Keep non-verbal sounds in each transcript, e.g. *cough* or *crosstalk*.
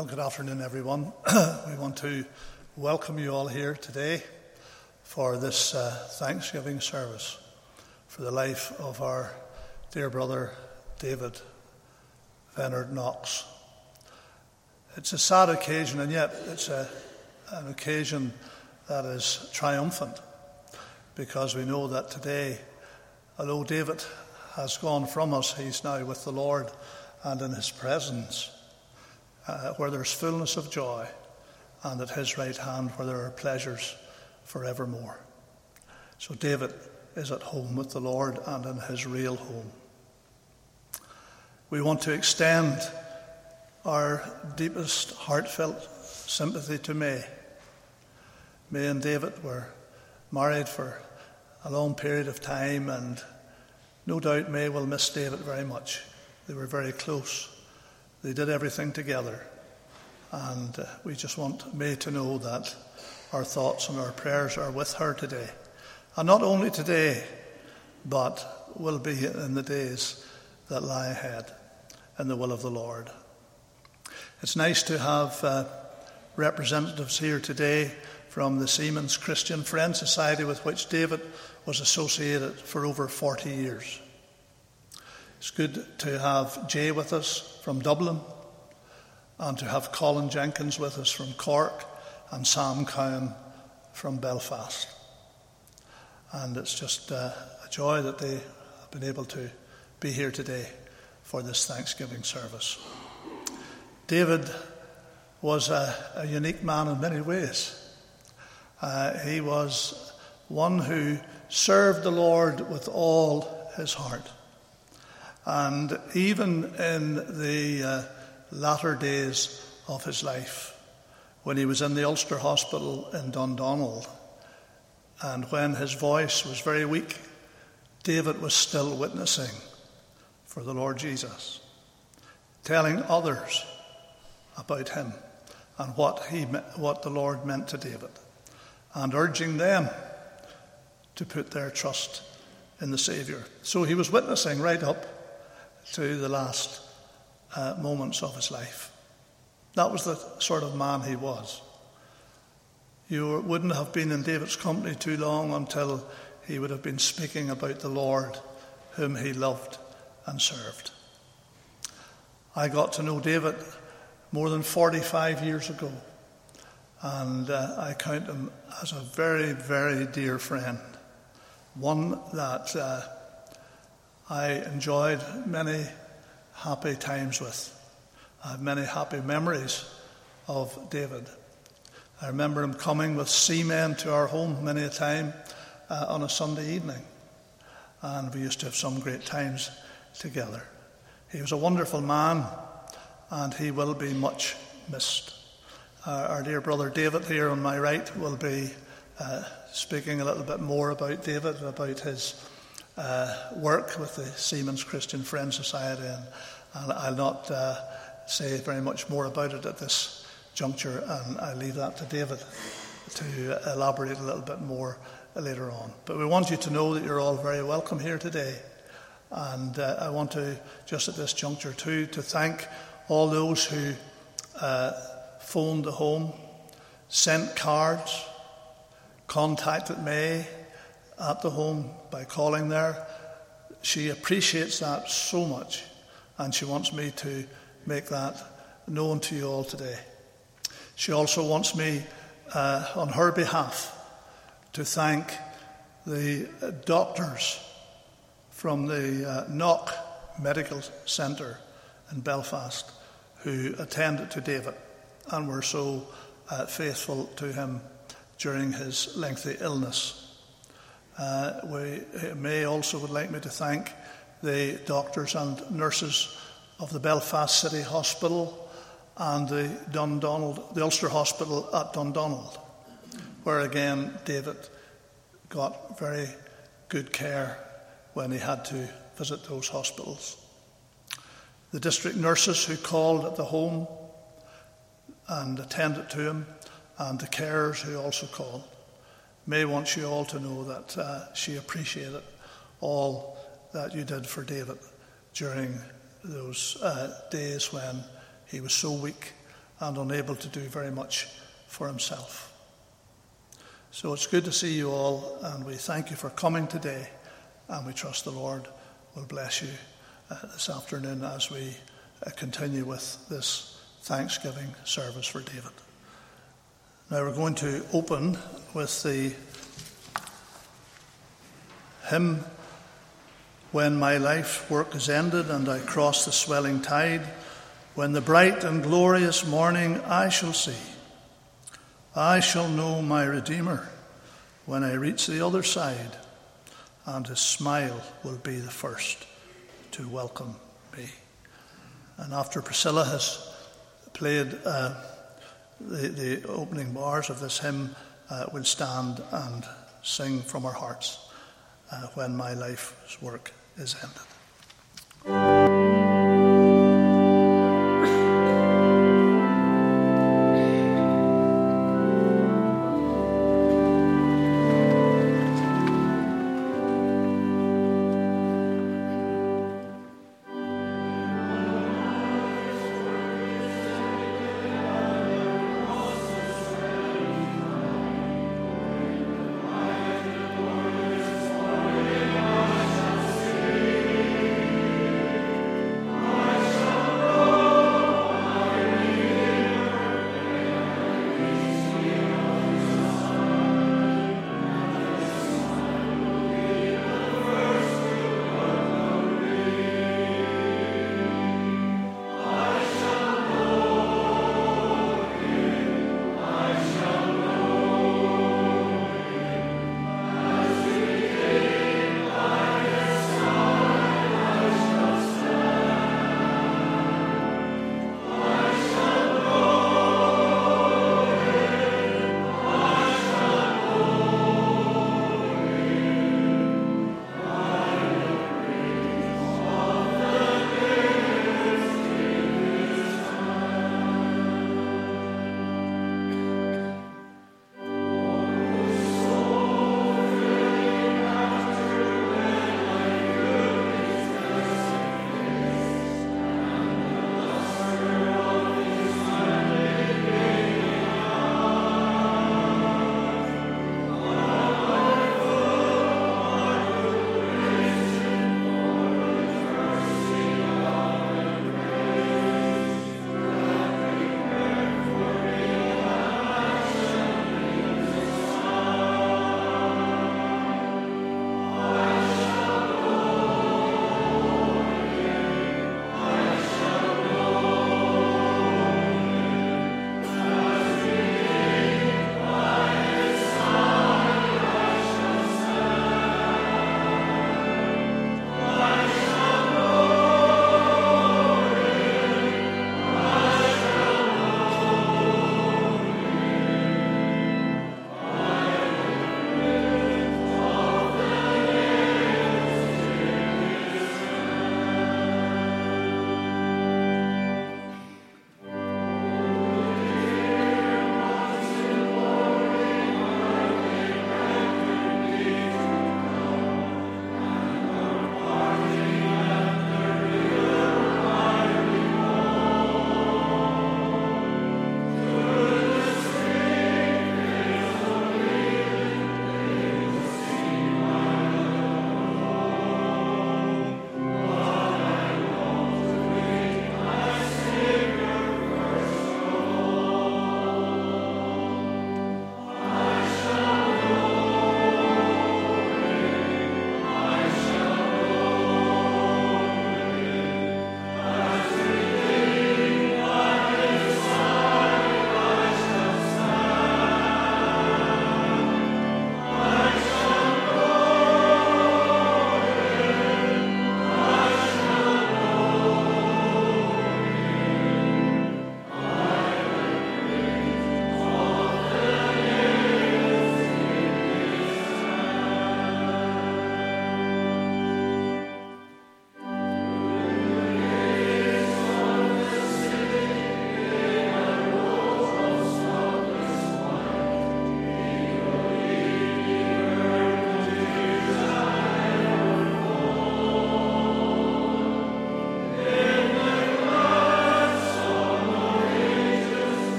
Well, good afternoon, everyone. *clears throat* we want to welcome you all here today for this uh, Thanksgiving service for the life of our dear brother David Leonard Knox. It's a sad occasion, and yet it's a, an occasion that is triumphant because we know that today, although David has gone from us, he's now with the Lord and in his presence uh, where there's fullness of joy, and at his right hand where there are pleasures forevermore. So David is at home with the Lord and in his real home. We want to extend our deepest heartfelt sympathy to May. May and David were married for a long period of time, and no doubt May will miss David very much. They were very close. They did everything together. And uh, we just want May to know that our thoughts and our prayers are with her today. And not only today, but will be in the days that lie ahead in the will of the Lord. It's nice to have uh, representatives here today from the Seamen's Christian Friend Society with which David was associated for over 40 years. It's good to have Jay with us from Dublin and to have Colin Jenkins with us from Cork and Sam Cowan from Belfast. And it's just uh, a joy that they have been able to be here today for this Thanksgiving service. David was a, a unique man in many ways. Uh, he was one who served the Lord with all his heart. And even in the uh, latter days of his life, when he was in the Ulster Hospital in Dundonald, and when his voice was very weak, David was still witnessing for the Lord Jesus, telling others about him and what, he, what the Lord meant to David, and urging them to put their trust in the Saviour. So he was witnessing right up to the last uh, moments of his life. That was the sort of man he was. You wouldn't have been in David's company too long until he would have been speaking about the Lord whom he loved and served. I got to know David more than 45 years ago, and uh, I count him as a very, very dear friend, one that uh, I enjoyed many happy times with. I have many happy memories of David. I remember him coming with seamen to our home many a time uh, on a Sunday evening, and we used to have some great times together. He was a wonderful man, and he will be much missed. Uh, our dear brother David here on my right will be uh, speaking a little bit more about David, about his uh, work with the Seamen's Christian Friends Society, and I'll, not uh, say very much more about it at this juncture, and I leave that to David to elaborate a little bit more later on. But we want you to know that you're all very welcome here today. And uh, I want to, just at this juncture too, to thank all those who uh, phoned the home, sent cards, contacted May, at the home by calling there. She appreciates that so much, and she wants me to make that known to you all today. She also wants me, uh, on her behalf, to thank the doctors from the uh, Knock Medical Centre in Belfast who attended to David and were so uh, faithful to him during his lengthy illness. Uh, we may also would like me to thank the doctors and nurses of the Belfast City Hospital and the Dundonald, the Ulster Hospital at Dundonald, where again David got very good care when he had to visit those hospitals. The district nurses who called at the home and attended to him, and the carers who also called. May wants you all to know that uh, she appreciated all that you did for David during those uh, days when he was so weak and unable to do very much for himself. So it's good to see you all, and we thank you for coming today, and we trust the Lord will bless you uh, this afternoon as we uh, continue with this Thanksgiving service for David. Now we're going to open with the hymn When My Life Work is Ended and I Cross the Swelling Tide, when the bright and glorious morning I shall see. I shall know my Redeemer when I reach the other side, and his smile will be the first to welcome me. And after Priscilla has played uh, the, the, opening bars of this hymn, uh, we'll stand and sing from our hearts uh, when my life's work is ended.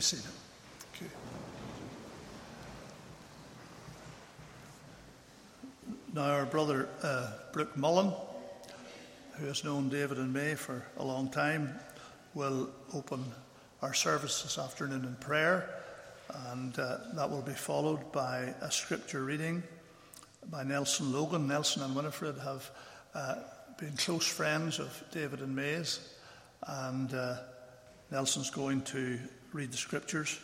Be seated. Now, our brother uh, Brooke Mullen, who has known David and May for a long time, will open our service this afternoon in prayer, and uh, that will be followed by a scripture reading by Nelson Logan. Nelson and Winifred have uh, been close friends of David and May's, and uh, Nelson's going to read the scriptures,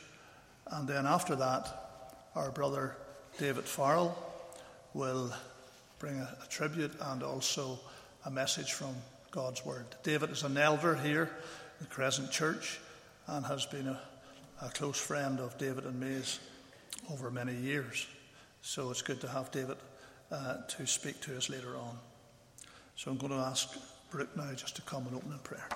and then after that, our brother David Farrell will bring a, a tribute and also a message from God's Word. David is an elder here in the Crescent Church and has been a, a close friend of David and May's over many years. So it's good to have David uh, to speak to us later on. So I'm going to ask Brooke now just to come and open in prayer.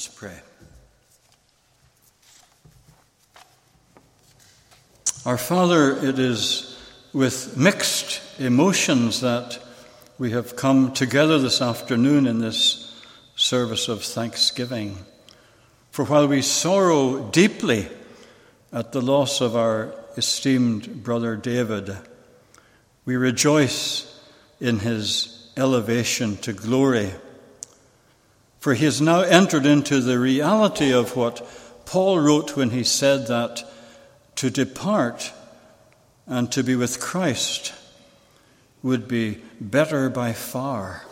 Let's pray. Our Father, it is with mixed emotions that we have come together this afternoon in this service of thanksgiving. For while we sorrow deeply at the loss of our esteemed brother David, we rejoice in his elevation to glory. For he has now entered into the reality of what Paul wrote when he said that to depart and to be with Christ would be better by far.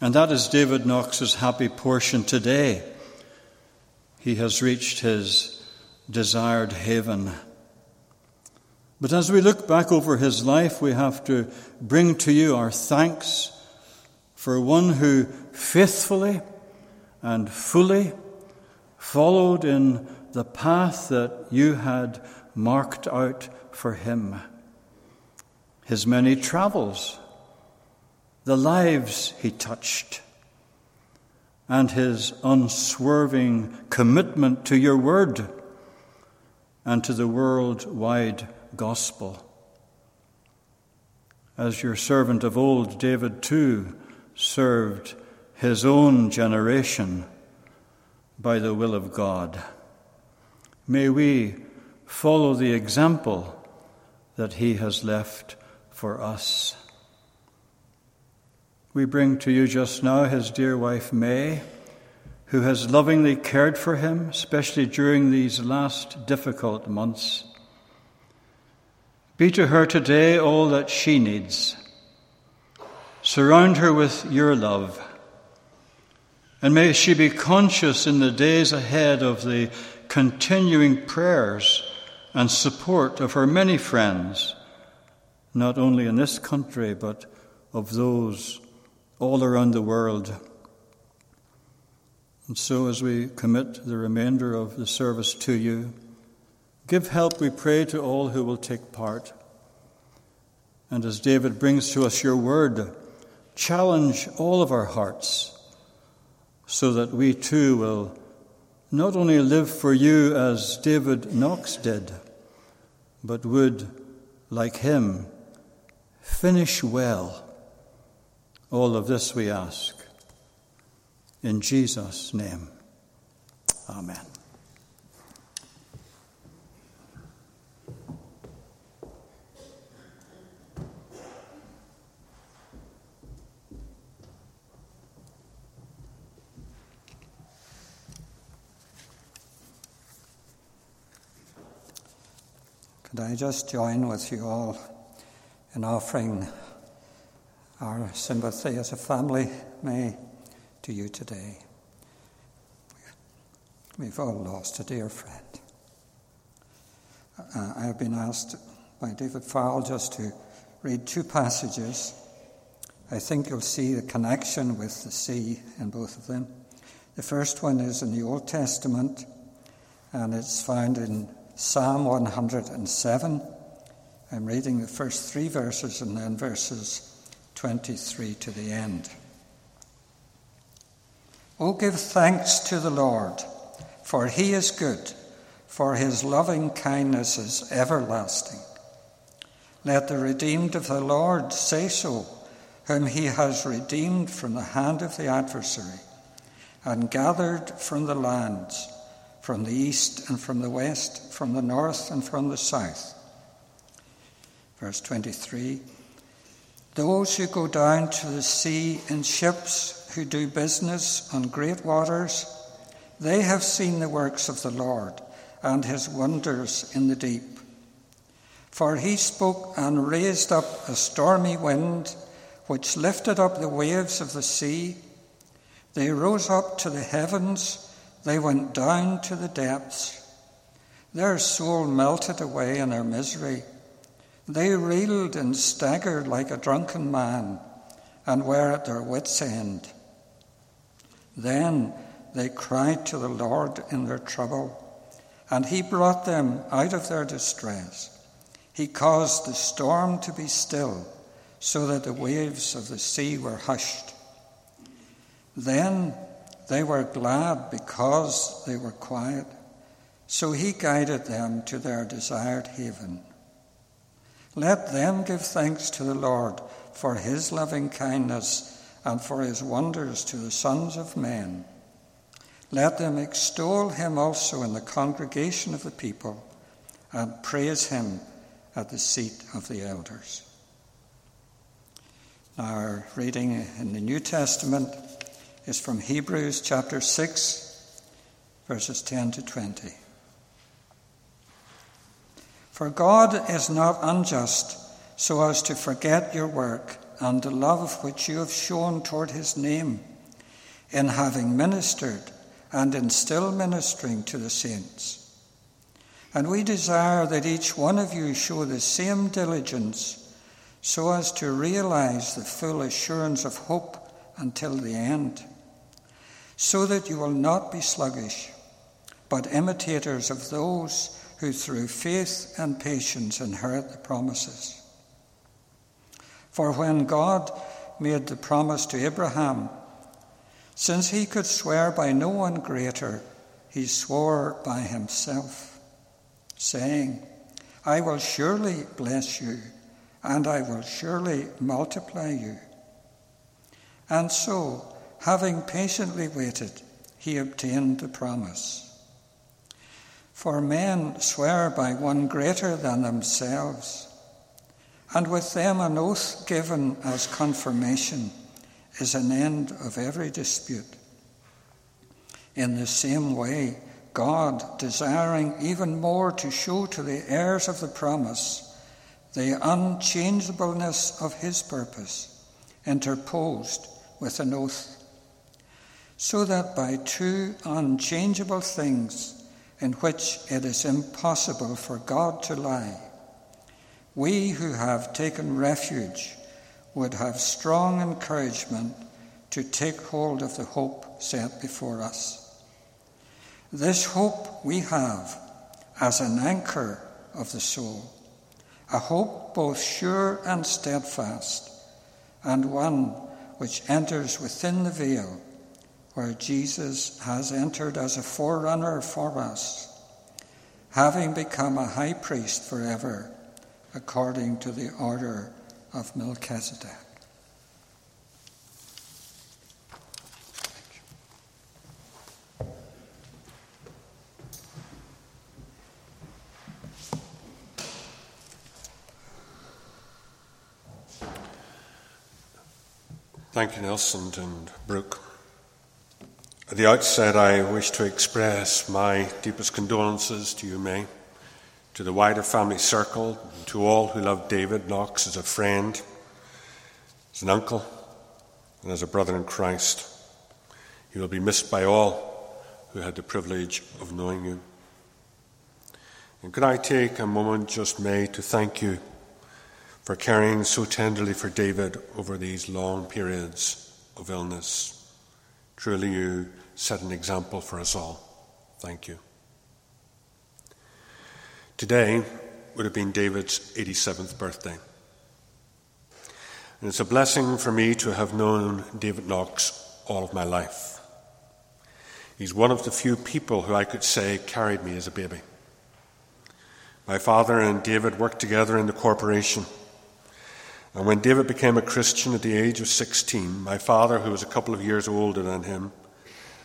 And that is David Knox's happy portion today. He has reached his desired haven. But as we look back over his life, we have to bring to you our thanks for one who faithfully and fully followed in the path that you had marked out for him. His many travels, the lives he touched, and his unswerving commitment to your word and to the worldwide gospel. As your servant of old, David too served his own generation by the will of God. May we follow the example that he has left for us. We bring to you just now his dear wife May, who has lovingly cared for him, especially during these last difficult months. Be to her today all that she needs. Surround her with your love. And may she be conscious in the days ahead of the continuing prayers and support of her many friends, not only in this country, but of those all around the world. And so, as we commit the remainder of the service to you, give help, we pray, to all who will take part. And as David brings to us your word, challenge all of our hearts so that we too will not only live for you as David Knox did, but would, like him, finish well. All of this we ask. In Jesus' name, Amen. Could I just join with you all in offering our sympathy as a family, May, to you today? We've all lost a dear friend. Uh, I have been asked by David Farrell just to read two passages. I think you'll see the connection with the sea in both of them. The first one is in the Old Testament, and it's found in Psalm 107. I'm reading the first three verses and then verses 23 to the end. Oh, give thanks to the Lord, for he is good, for his loving kindness is everlasting. Let the redeemed of the Lord say so, whom he has redeemed from the hand of the adversary, and gathered from the lands, from the east and from the west, from the north and from the south. Verse 23 Those who go down to the sea in ships, who do business on great waters, they have seen the works of the Lord and his wonders in the deep. For he spoke and raised up a stormy wind which lifted up the waves of the sea. They rose up to the heavens, they went down to the depths. Their soul melted away in their misery. They reeled and staggered like a drunken man and were at their wits' end. Then they cried to the Lord in their trouble, and He brought them out of their distress. He caused the storm to be still so that the waves of the sea were hushed. Then they were glad because they were quiet, so he guided them to their desired haven. Let them give thanks to the Lord for his loving kindness and for his wonders to the sons of men. Let them extol him also in the congregation of the people and praise him at the seat of the elders. Now, Our reading in the New Testament is from Hebrews chapter 6, verses 10 to 20. For God is not unjust so as to forget your work and the love which you have shown toward his name in having ministered and in still ministering to the saints. And we desire that each one of you show the same diligence so as to realize the full assurance of hope until the end, so that you will not be sluggish, but imitators of those who through faith and patience inherit the promises. For when God made the promise to Abraham, since he could swear by no one greater, he swore by himself, saying, I will surely bless you and I will surely multiply you. And so, having patiently waited, he obtained the promise. For men swear by one greater than themselves, and with them an oath given as confirmation is an end of every dispute. In the same way, God, desiring even more to show to the heirs of the promise, the unchangeableness of his purpose, interposed with an oath, so that by two unchangeable things in which it is impossible for God to lie, we who have taken refuge would have strong encouragement to take hold of the hope set before us. This hope we have as an anchor of the soul a hope both sure and steadfast, and one which enters within the veil, where Jesus has entered as a forerunner for us, having become a high priest forever, according to the order of Melchizedek. Thank you, Nelson and Brooke. At the outset, I wish to express my deepest condolences to you, May, to the wider family circle, to all who love David Knox as a friend, as an uncle, and as a brother in Christ. He will be missed by all who had the privilege of knowing you. And could I take a moment just, May, to thank you for caring so tenderly for David over these long periods of illness. Truly, you set an example for us all. Thank you. Today would have been David's 87th birthday. And it's a blessing for me to have known David Knox all of my life. He's one of the few people who I could say carried me as a baby. My father and David worked together in the corporation And when David became a Christian at the age of 16, my father, who was a couple of years older than him,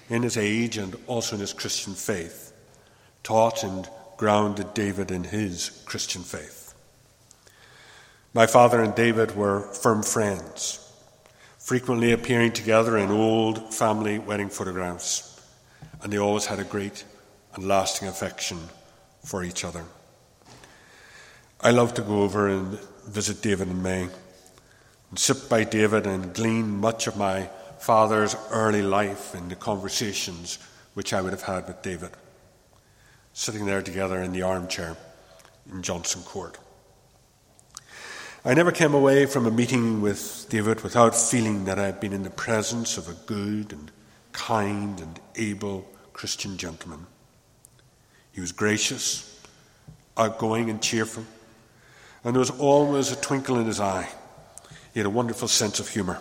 in his age and also in his Christian faith, taught and grounded David in his Christian faith. My father and David were firm friends, frequently appearing together in old family wedding photographs, and they always had a great and lasting affection for each other. I love to go over and visit David and May and sit by David and glean much of my father's early life in the conversations which I would have had with David, sitting there together in the armchair in Johnson Court. I never came away from a meeting with David without feeling that I had been in the presence of a good and kind and able Christian gentleman. He was gracious, outgoing, and cheerful and there was always a twinkle in his eye. He had a wonderful sense of humour.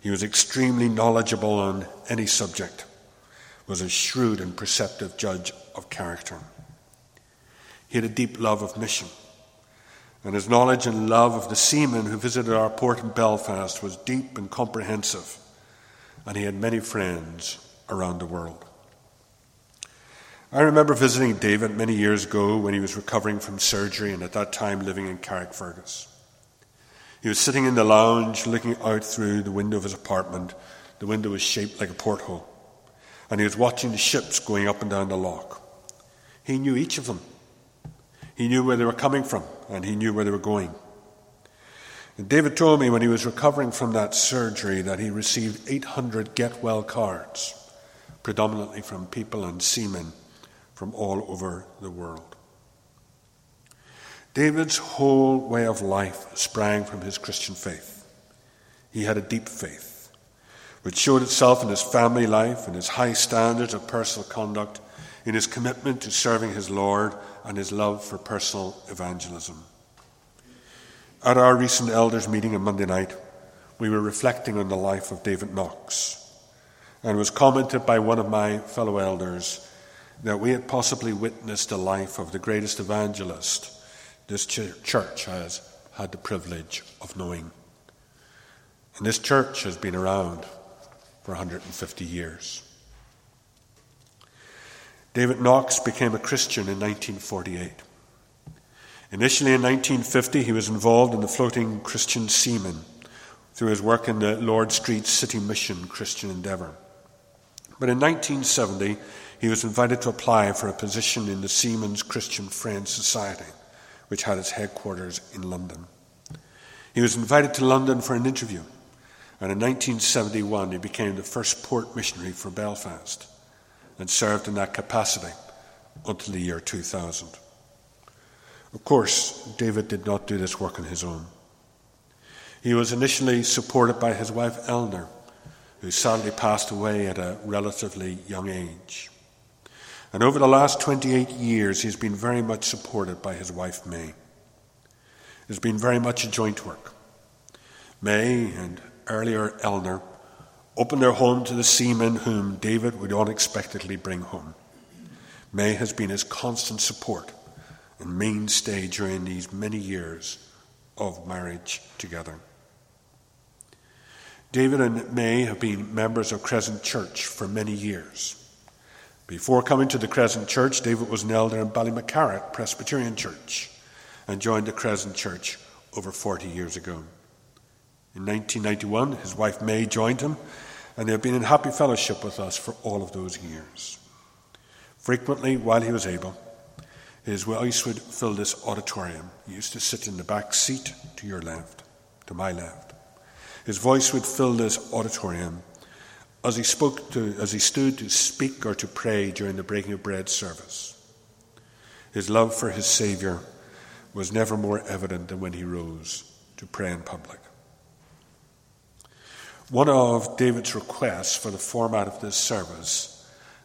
He was extremely knowledgeable on any subject, was a shrewd and perceptive judge of character. He had a deep love of mission, and his knowledge and love of the seamen who visited our port in Belfast was deep and comprehensive, and he had many friends around the world. I remember visiting David many years ago when he was recovering from surgery and at that time living in Carrickfergus. He was sitting in the lounge looking out through the window of his apartment. The window was shaped like a porthole. And he was watching the ships going up and down the lough. He knew each of them. He knew where they were coming from and he knew where they were going. And David told me when he was recovering from that surgery that he received 800 get well cards, predominantly from people and seamen from all over the world. David's whole way of life sprang from his Christian faith. He had a deep faith, which showed itself in his family life, in his high standards of personal conduct, in his commitment to serving his Lord, and his love for personal evangelism. At our recent elders' meeting on Monday night, we were reflecting on the life of David Knox, and was commented by one of my fellow elders that we had possibly witnessed the life of the greatest evangelist this church has had the privilege of knowing. And this church has been around for 150 years. David Knox became a Christian in 1948. Initially in 1950, he was involved in the Floating Christian Seamen through his work in the Lord Street City Mission Christian Endeavour. But in 1970, he was invited to apply for a position in the Seamen's Christian Friends Society, which had its headquarters in London. He was invited to London for an interview, and in 1971 he became the first port missionary for Belfast and served in that capacity until the year 2000. Of course, David did not do this work on his own. He was initially supported by his wife Eleanor, who sadly passed away at a relatively young age. And over the last 28 years, he's been very much supported by his wife, May. It's been very much a joint work. May and earlier Eleanor opened their home to the seamen whom David would unexpectedly bring home. May has been his constant support and mainstay during these many years of marriage together. David and May have been members of Crescent Church for many years. Before coming to the Crescent Church, David was an elder in Ballymacarrett Presbyterian Church and joined the Crescent Church over 40 years ago. In 1991, his wife May joined him, and they have been in happy fellowship with us for all of those years. Frequently, while he was able, his voice would fill this auditorium. He used to sit in the back seat to your left, to my left. His voice would fill this auditorium as he spoke to, as he stood to speak or to pray during the breaking of bread service. His love for his Saviour was never more evident than when he rose to pray in public. One of David's requests for the format of this service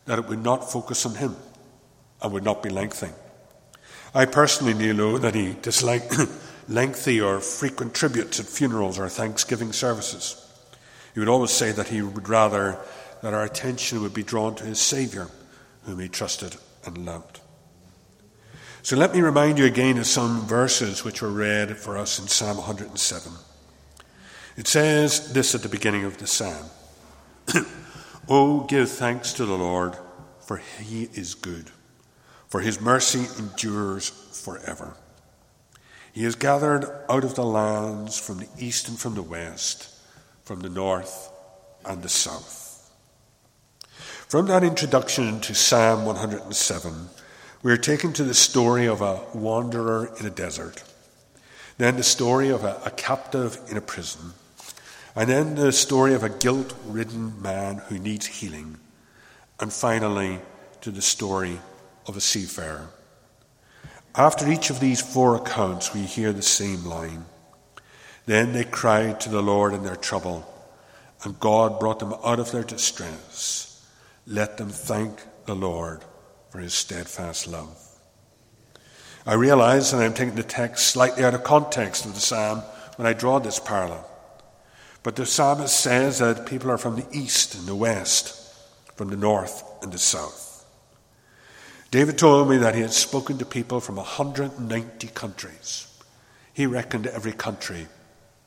that it would not focus on him and would not be lengthy. I personally knew that he disliked *clears throat* lengthy or frequent tributes at funerals or Thanksgiving services. He would always say that he would rather that our attention would be drawn to his Saviour, whom he trusted and loved. So let me remind you again of some verses which were read for us in Psalm 107. It says this at the beginning of the psalm *clears throat* Oh, give thanks to the Lord, for he is good, for his mercy endures forever. He has gathered out of the lands from the east and from the west, from the north and the south. From that introduction to Psalm 107, we are taken to the story of a wanderer in a desert, then the story of a, a captive in a prison, and then the story of a guilt ridden man who needs healing, and finally to the story of a seafarer. After each of these four accounts, we hear the same line. Then they cried to the Lord in their trouble, and God brought them out of their distress. Let them thank the Lord for his steadfast love. I realize that I'm taking the text slightly out of context of the psalm when I draw this parallel. But the psalmist says that people are from the east and the west, from the north and the south. David told me that he had spoken to people from 190 countries. He reckoned every country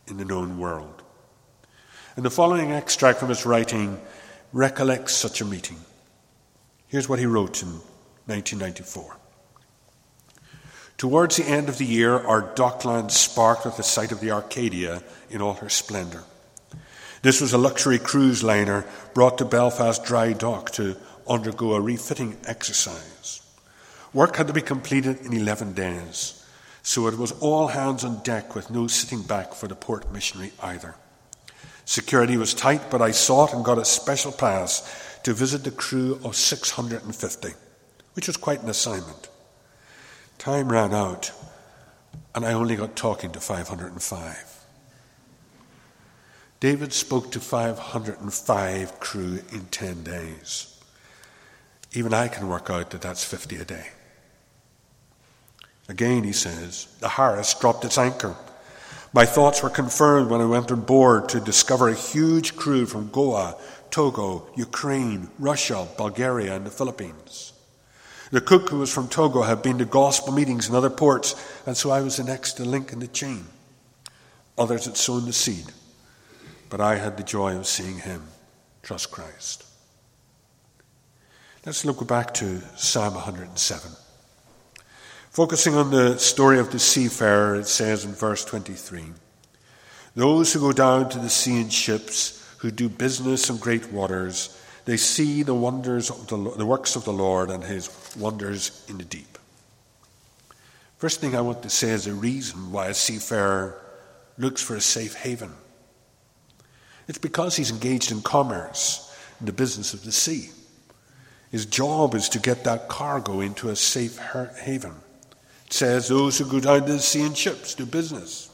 in the known world. And the following extract from his writing recollects such a meeting. Here's what he wrote in 1994. Towards the end of the year, our dockland sparked with the sight of the Arcadia in all her splendour. This was a luxury cruise liner brought to Belfast Dry Dock to undergo a refitting exercise. Work had to be completed in 11 days, so it was all hands on deck with no sitting back for the port missionary either. Security was tight, but I sought and got a special pass to visit the crew of 650, which was quite an assignment. Time ran out, and I only got talking to 505. David spoke to 505 crew in 10 days. Even I can work out that that's 50 a day. Again, he says, the Harris dropped its anchor. My thoughts were confirmed when I went on board to discover a huge crew from Goa, Togo, Ukraine, Russia, Bulgaria, and the Philippines. The cook who was from Togo had been to gospel meetings in other ports, and so I was the next to link in the chain. Others had sown the seed, but I had the joy of seeing him trust Christ. Let's look back to Psalm 107. Focusing on the story of the seafarer, it says in verse 23 Those who go down to the sea in ships, who do business in great waters, they see the wonders of the, the works of the Lord and his wonders in the deep. First thing I want to say is a reason why a seafarer looks for a safe haven. It's because he's engaged in commerce, in the business of the sea. His job is to get that cargo into a safe haven. It says those who go down to the sea in ships do business.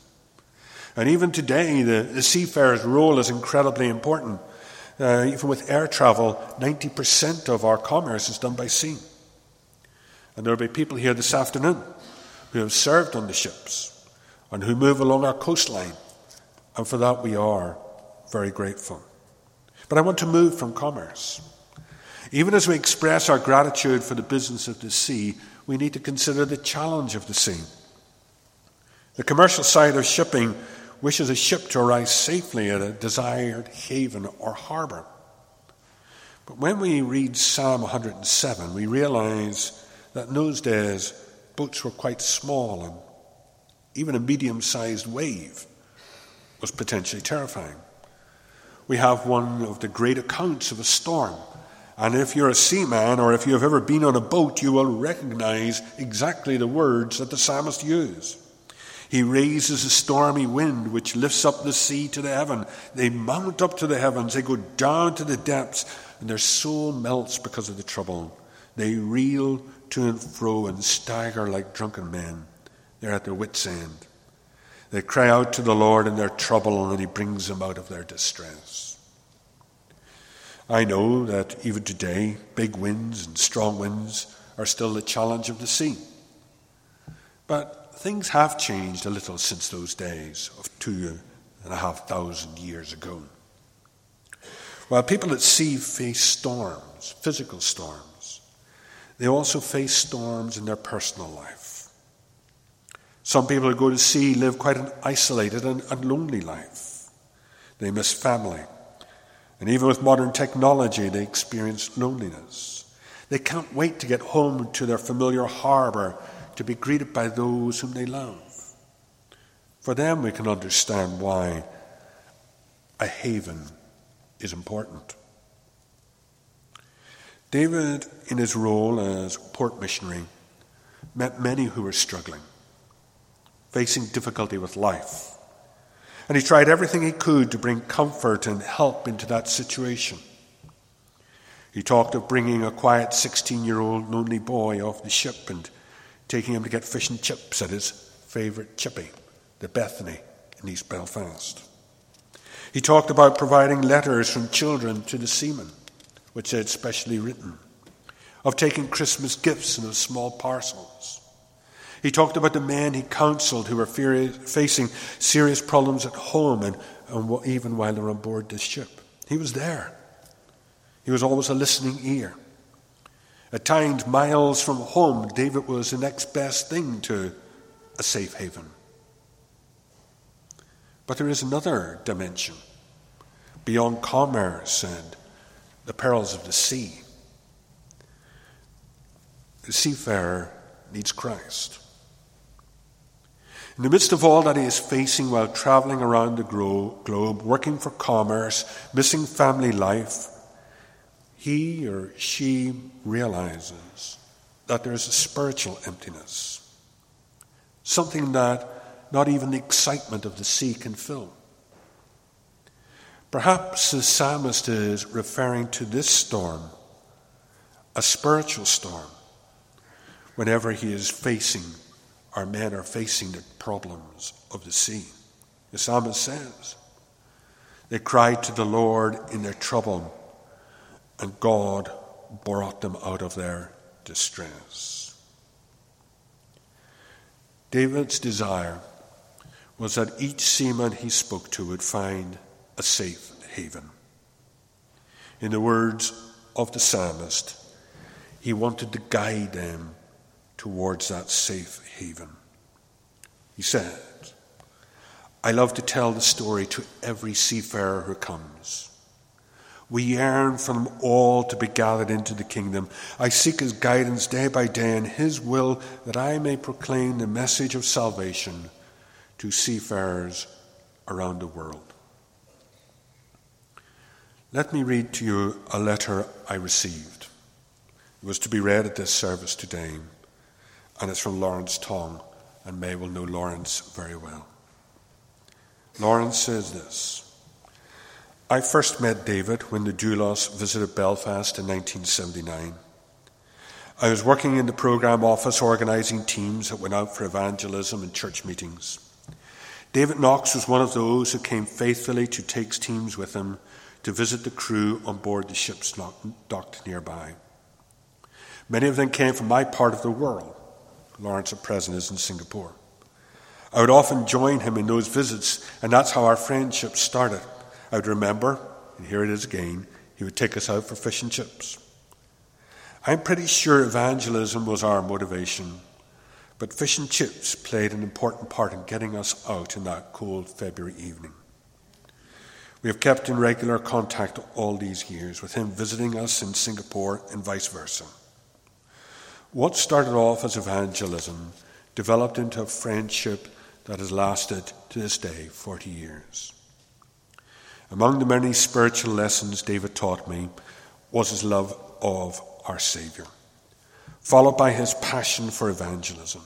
And even today, the, the seafarer's role is incredibly important. Uh, even with air travel, 90% of our commerce is done by sea. And there will be people here this afternoon who have served on the ships and who move along our coastline. And for that, we are very grateful. But I want to move from commerce. Even as we express our gratitude for the business of the sea, we need to consider the challenge of the sea. The commercial side of shipping wishes a ship to arrive safely at a desired haven or harbour. But when we read Psalm 107, we realize that in those days boats were quite small and even a medium sized wave was potentially terrifying. We have one of the great accounts of a storm and if you're a seaman or if you have ever been on a boat, you will recognize exactly the words that the psalmist used. He raises a stormy wind which lifts up the sea to the heaven. They mount up to the heavens, they go down to the depths, and their soul melts because of the trouble. They reel to and fro and stagger like drunken men. They're at their wits' end. They cry out to the Lord in their trouble, and He brings them out of their distress. I know that even today, big winds and strong winds are still the challenge of the sea. But things have changed a little since those days of two and a half thousand years ago. While people at sea face storms, physical storms, they also face storms in their personal life. Some people who go to sea live quite an isolated and, and lonely life. They miss family. And even with modern technology, they experience loneliness. They can't wait to get home to their familiar harbour to be greeted by those whom they love. For them, we can understand why a haven is important. David, in his role as port missionary, met many who were struggling, facing difficulty with life. And he tried everything he could to bring comfort and help into that situation. He talked of bringing a quiet 16 year old lonely boy off the ship and taking him to get fish and chips at his favourite chippy, the Bethany in East Belfast. He talked about providing letters from children to the seamen which they had specially written, of taking Christmas gifts in small parcels. He talked about the men he counseled who were facing serious problems at home and, and even while they were on board this ship. He was there. He was always a listening ear. At times, miles from home, David was the next best thing to a safe haven. But there is another dimension beyond commerce and the perils of the sea. The seafarer needs Christ. In the midst of all that he is facing while traveling around the globe, working for commerce, missing family life, he or she realizes that there is a spiritual emptiness, something that not even the excitement of the sea can fill. Perhaps the psalmist is referring to this storm, a spiritual storm, whenever he is facing, our men are facing the problems of the sea. The psalmist says, They cried to the Lord in their trouble, and God brought them out of their distress. David's desire was that each seaman he spoke to would find a safe haven. In the words of the psalmist, he wanted to guide them towards that safe haven. He said, I love to tell the story to every seafarer who comes. We yearn for them all to be gathered into the kingdom. I seek his guidance day by day in his will that I may proclaim the message of salvation to seafarers around the world. Let me read to you a letter I received. It was to be read at this service today, and it's from Lawrence Tong, and May will know Lawrence very well. Lawrence says this I first met David when the Doulos visited Belfast in 1979. I was working in the programme office organising teams that went out for evangelism and church meetings. David Knox was one of those who came faithfully to take teams with him to visit the crew on board the ships docked nearby. Many of them came from my part of the world. Lawrence at present is in Singapore. I would often join him in those visits, and that's how our friendship started. I would remember, and here it is again, he would take us out for fish and chips. I'm pretty sure evangelism was our motivation, but fish and chips played an important part in getting us out in that cold February evening. We have kept in regular contact all these years, with him visiting us in Singapore and vice versa. What started off as evangelism developed into a friendship that has lasted to this day 40 years. Among the many spiritual lessons David taught me was his love of our Saviour, followed by his passion for evangelism.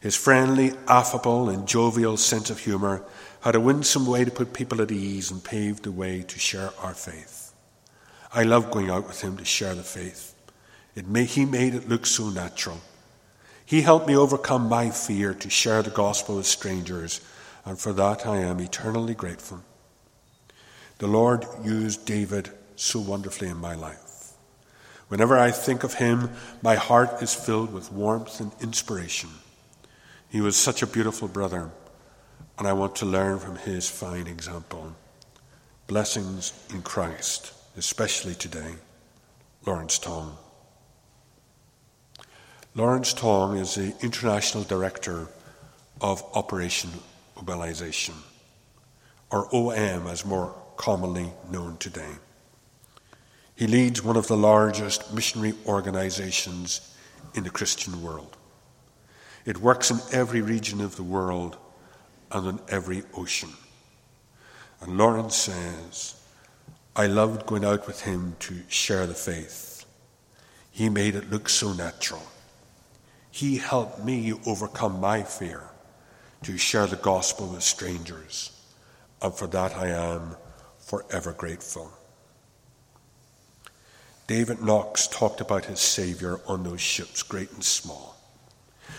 His friendly, affable, and jovial sense of humour had a winsome way to put people at ease and paved the way to share our faith. I loved going out with him to share the faith. It may, he made it look so natural. He helped me overcome my fear to share the gospel with strangers, and for that I am eternally grateful. The Lord used David so wonderfully in my life. Whenever I think of him, my heart is filled with warmth and inspiration. He was such a beautiful brother and I want to learn from his fine example. Blessings in Christ, especially today. Lawrence Tong. Lawrence Tong is the International Director of Operation Mobilization, or OM as more commonly known today. He leads one of the largest missionary organizations in the Christian world. It works in every region of the world and on every ocean. And Lawrence says, I loved going out with him to share the faith. He made it look so natural. He helped me overcome my fear to share the gospel with strangers, and for that I am forever grateful. David Knox talked about his Saviour on those ships, great and small.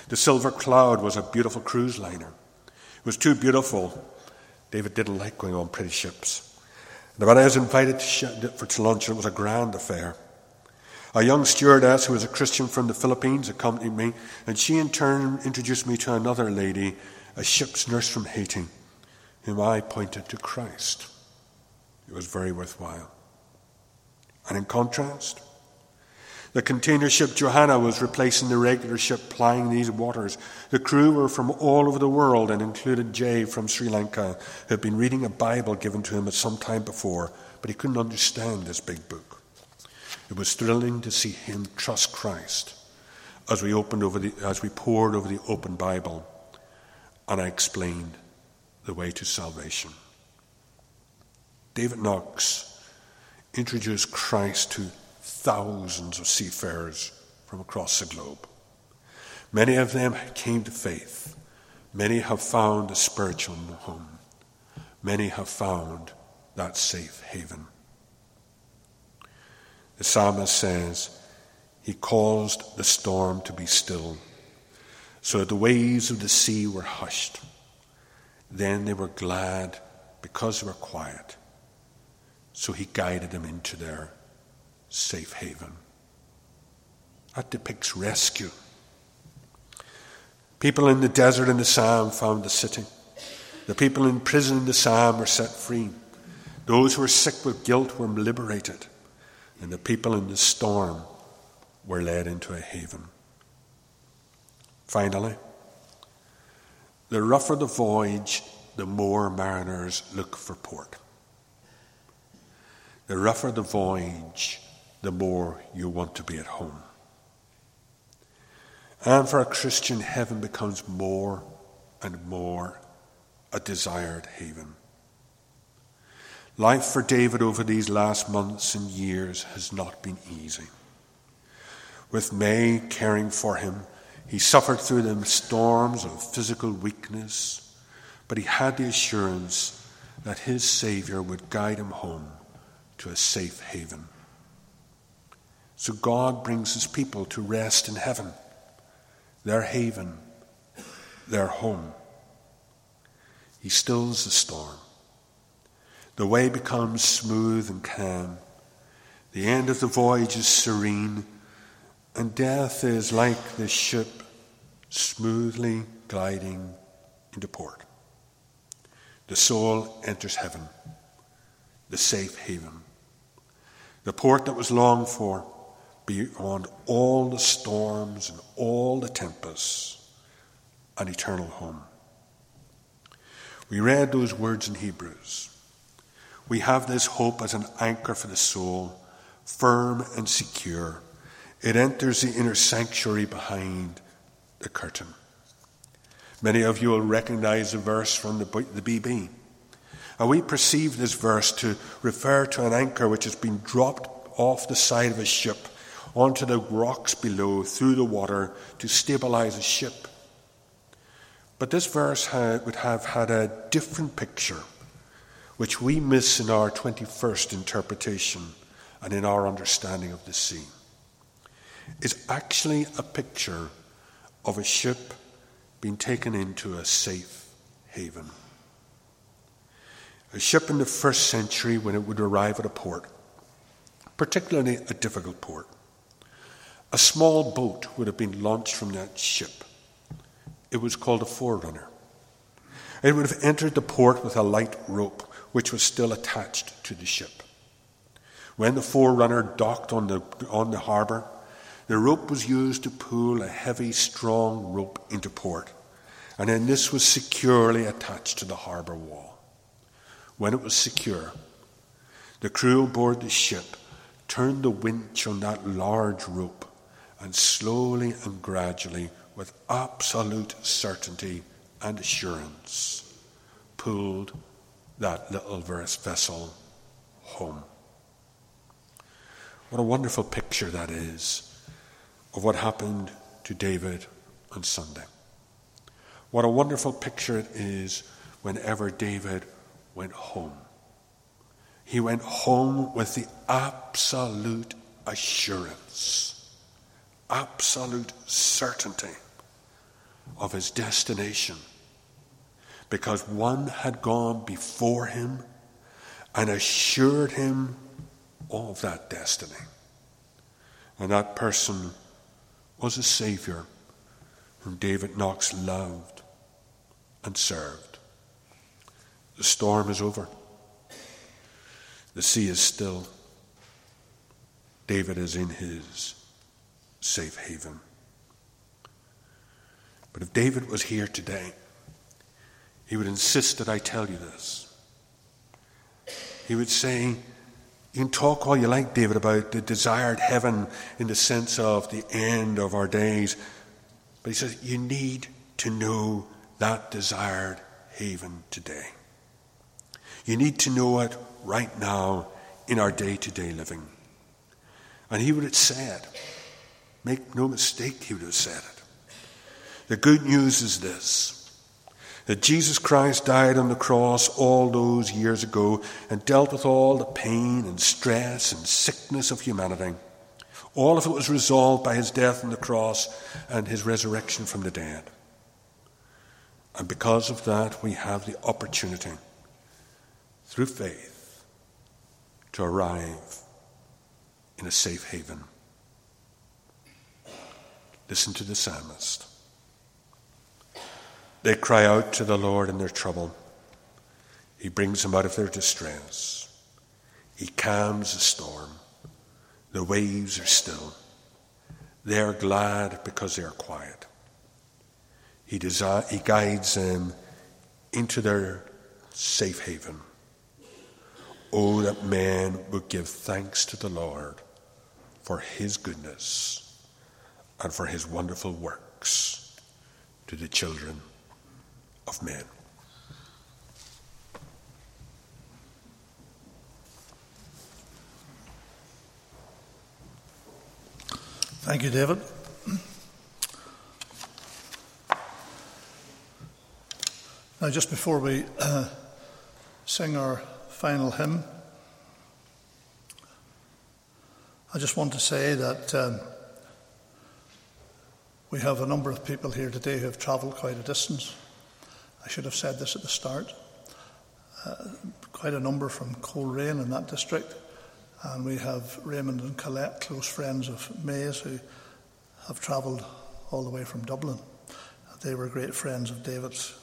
The Silver Cloud was a beautiful cruise liner. It was too beautiful. David didn't like going on pretty ships. And when I was invited to, for to lunch, it was a grand affair. A young stewardess who was a Christian from the Philippines accompanied me, and she in turn introduced me to another lady, a ship's nurse from Haiti, whom I pointed to Christ. It was very worthwhile. And in contrast, the container ship Johanna was replacing the regular ship plying these waters. The crew were from all over the world and included Jay from Sri Lanka, who had been reading a Bible given to him at some time before, but he couldn't understand this big book. It was thrilling to see him trust Christ as we opened over the, as we pored over the open Bible, and I explained the way to salvation. David Knox introduced Christ to thousands of seafarers from across the globe. Many of them came to faith. Many have found a spiritual home. Many have found that safe haven. The psalmist says, He caused the storm to be still, so that the waves of the sea were hushed. Then they were glad because they were quiet. So He guided them into their safe haven. That depicts rescue. People in the desert in the psalm found the city. The people in prison in the psalm were set free. Those who were sick with guilt were liberated. And the people in the storm were led into a haven. Finally, the rougher the voyage, the more mariners look for port. The rougher the voyage, the more you want to be at home. And for a Christian, heaven becomes more and more a desired haven. Life for David over these last months and years has not been easy. With May caring for him, he suffered through the storms of physical weakness, but he had the assurance that his Saviour would guide him home to a safe haven. So God brings his people to rest in heaven, their haven, their home. He stills the storm. The way becomes smooth and calm. The end of the voyage is serene, and death is like the ship smoothly gliding into port. The soul enters heaven, the safe haven, the port that was longed for beyond all the storms and all the tempests, an eternal home. We read those words in Hebrews. We have this hope as an anchor for the soul, firm and secure. It enters the inner sanctuary behind the curtain. Many of you will recognize the verse from the, the BB. And we perceive this verse to refer to an anchor which has been dropped off the side of a ship onto the rocks below through the water to stabilize a ship. But this verse had, would have had a different picture, which we miss in our 21st interpretation and in our understanding of the sea. is actually a picture of a ship being taken into a safe haven. A ship in the first century, when it would arrive at a port, particularly a difficult port, a small boat would have been launched from that ship. It was called a forerunner. It would have entered the port with a light rope, which was still attached to the ship. When the forerunner docked on the, on the harbour, the rope was used to pull a heavy, strong rope into port, And then this was securely attached to the harbour wall. When it was secure, the crew aboard the ship turned the winch on that large rope and slowly and gradually, with absolute certainty and assurance, pulled that little vessel home. What a wonderful picture that is of what happened to David on Sunday. What a wonderful picture it is whenever David went home. He went home with the absolute assurance, absolute certainty of his destination because one had gone before him and assured him of that destiny. And that person was a Saviour whom David Knox loved and served. The storm is over. The sea is still. David is in his safe haven. But if David was here today, he would insist that I tell you this. He would say, You can talk all you like, David, about the desired heaven in the sense of the end of our days. But he says, You need to know that desired haven today. You need to know it right now in our day to day living. And he would have said, Make no mistake, he would have said it. The good news is this that Jesus Christ died on the cross all those years ago and dealt with all the pain and stress and sickness of humanity. All of it was resolved by his death on the cross and his resurrection from the dead. And because of that, we have the opportunity, through faith, to arrive in a safe haven. Listen to the psalmist. They cry out to the Lord in their trouble. He brings them out of their distress. He calms the storm. The waves are still. They are glad because they are quiet. He, desi- he guides them into their safe haven. Oh, that man would give thanks to the Lord for his goodness and for his wonderful works to the children of men. Thank you, David. Now, just before we uh, sing our final hymn, I just want to say that um, we have a number of people here today who have travelled quite a distance I should have said this at the start. Uh, quite a number from Coleraine in that district. And we have Raymond and Colette, close friends of May's, who have travelled all the way from Dublin. They were great friends of David's.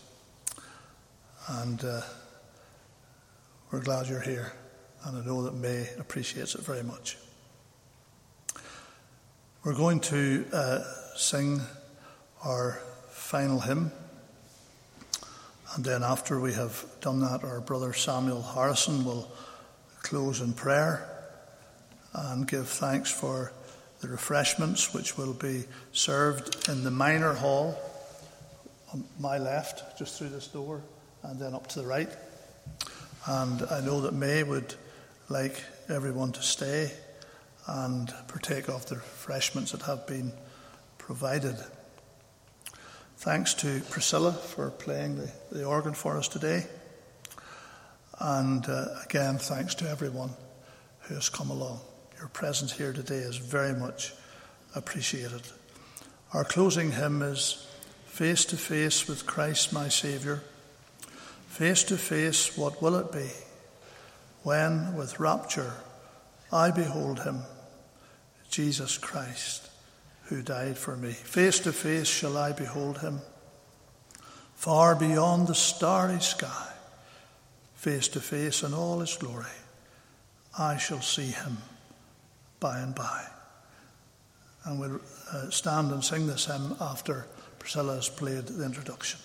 And uh, we're glad you're here. And I know that May appreciates it very much. We're going to uh, sing our final hymn. And then after we have done that, our brother Samuel Harrison will close in prayer and give thanks for the refreshments which will be served in the minor hall on my left, just through this door, and then up to the right. And I know that May would like everyone to stay and partake of the refreshments that have been provided. Thanks to Priscilla for playing the, the organ for us today. And uh, again, thanks to everyone who has come along. Your presence here today is very much appreciated. Our closing hymn is Face to Face with Christ my Saviour. Face to face, what will it be when, with rapture, I behold him, Jesus Christ? Who died for me. Face to face shall I behold him, far beyond the starry sky. Face to face in all his glory, I shall see him by and by. And we'll uh, stand and sing this hymn after Priscilla has played the introduction.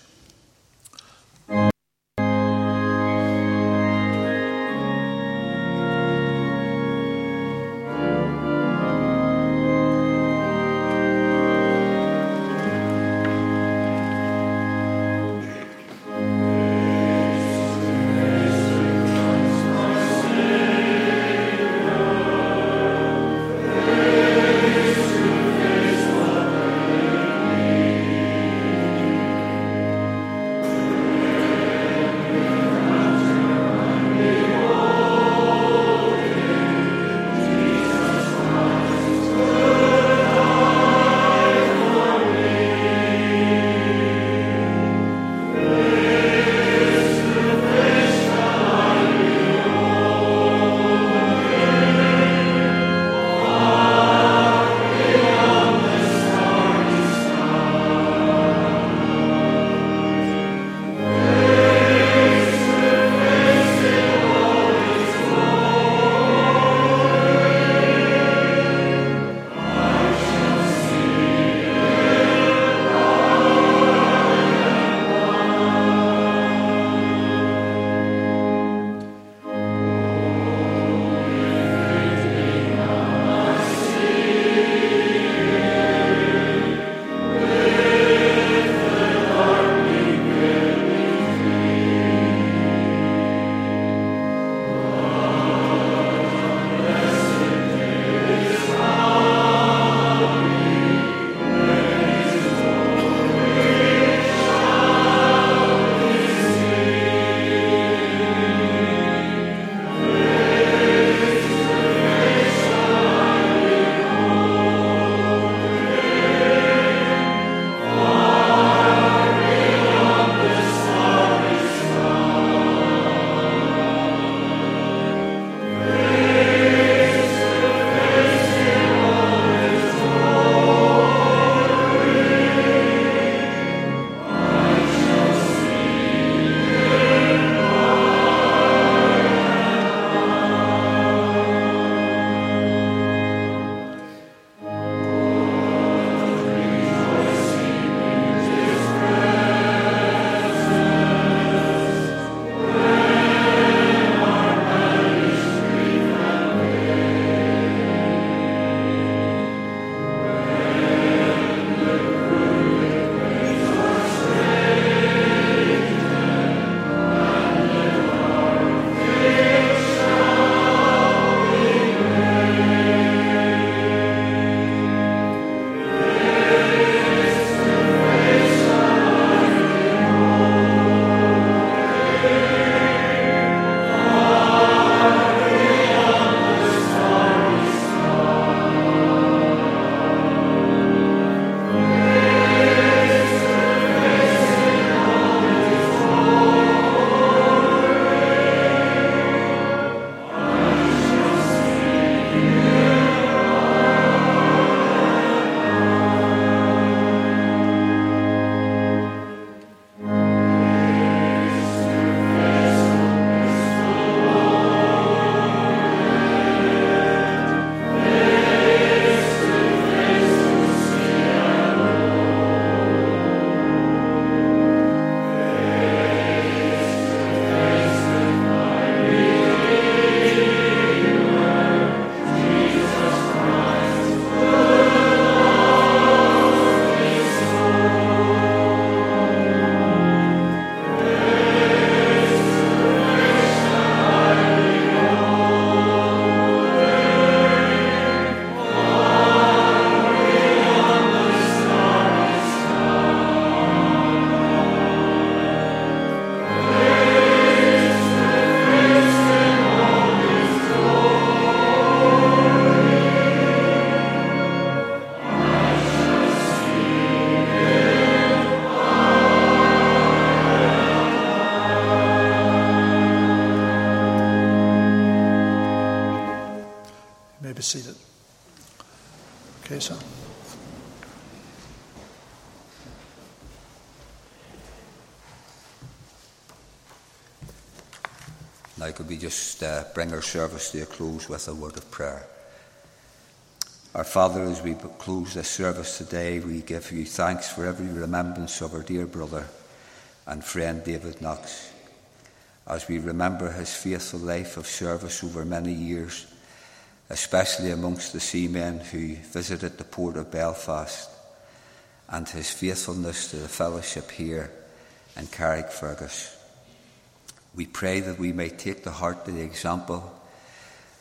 Just uh, bring our service to a close with a word of prayer? Our Father, as we close this service today, we give you thanks for every remembrance of our dear brother and friend David Knox. As we remember his faithful life of service over many years, especially amongst the seamen who visited the port of Belfast, and his faithfulness to the fellowship here in Carrickfergus. We pray that we may take to heart the example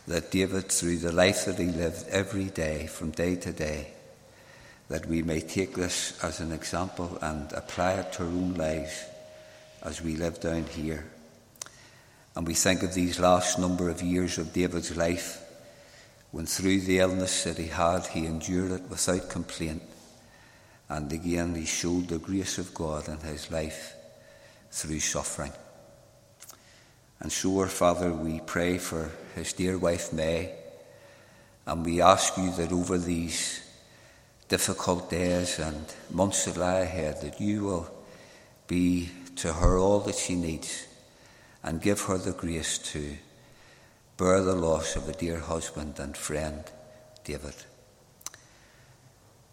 that David, through the life that he lived every day, from day to day, that we may take this as an example and apply it to our own lives as we live down here. And we think of these last number of years of David's life, when through the illness that he had, he endured it without complaint. And again, he showed the grace of God in his life through suffering. And so, our Father, we pray for his dear wife May, and we ask you that over these difficult days and months that lie ahead, that you will be to her all that she needs and give her the grace to bear the loss of a dear husband and friend, David.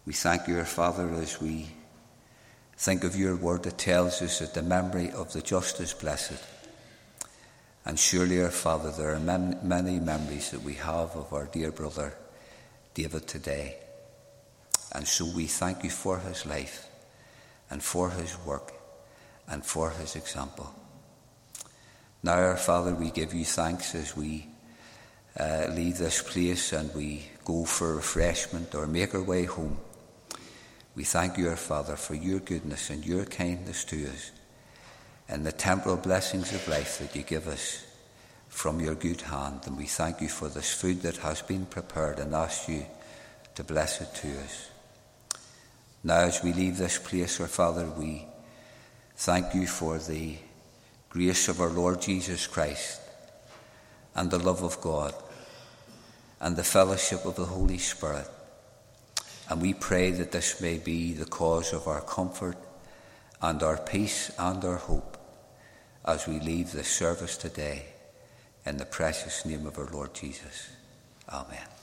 We thank you, Father, as we think of your word that tells us that the memory of the just is blessed. And surely, our Father, there are many memories that we have of our dear brother David today. And so we thank you for his life and for his work and for his example. Now, our Father, we give you thanks as we uh, leave this place and we go for refreshment or make our way home. We thank you, our Father, for your goodness and your kindness to us and the temporal blessings of life that you give us from your good hand. And we thank you for this food that has been prepared and ask you to bless it to us. Now, as we leave this place, our Father, we thank you for the grace of our Lord Jesus Christ and the love of God and the fellowship of the Holy Spirit. And we pray that this may be the cause of our comfort and our peace and our hope as we leave this service today in the precious name of our Lord Jesus. Amen.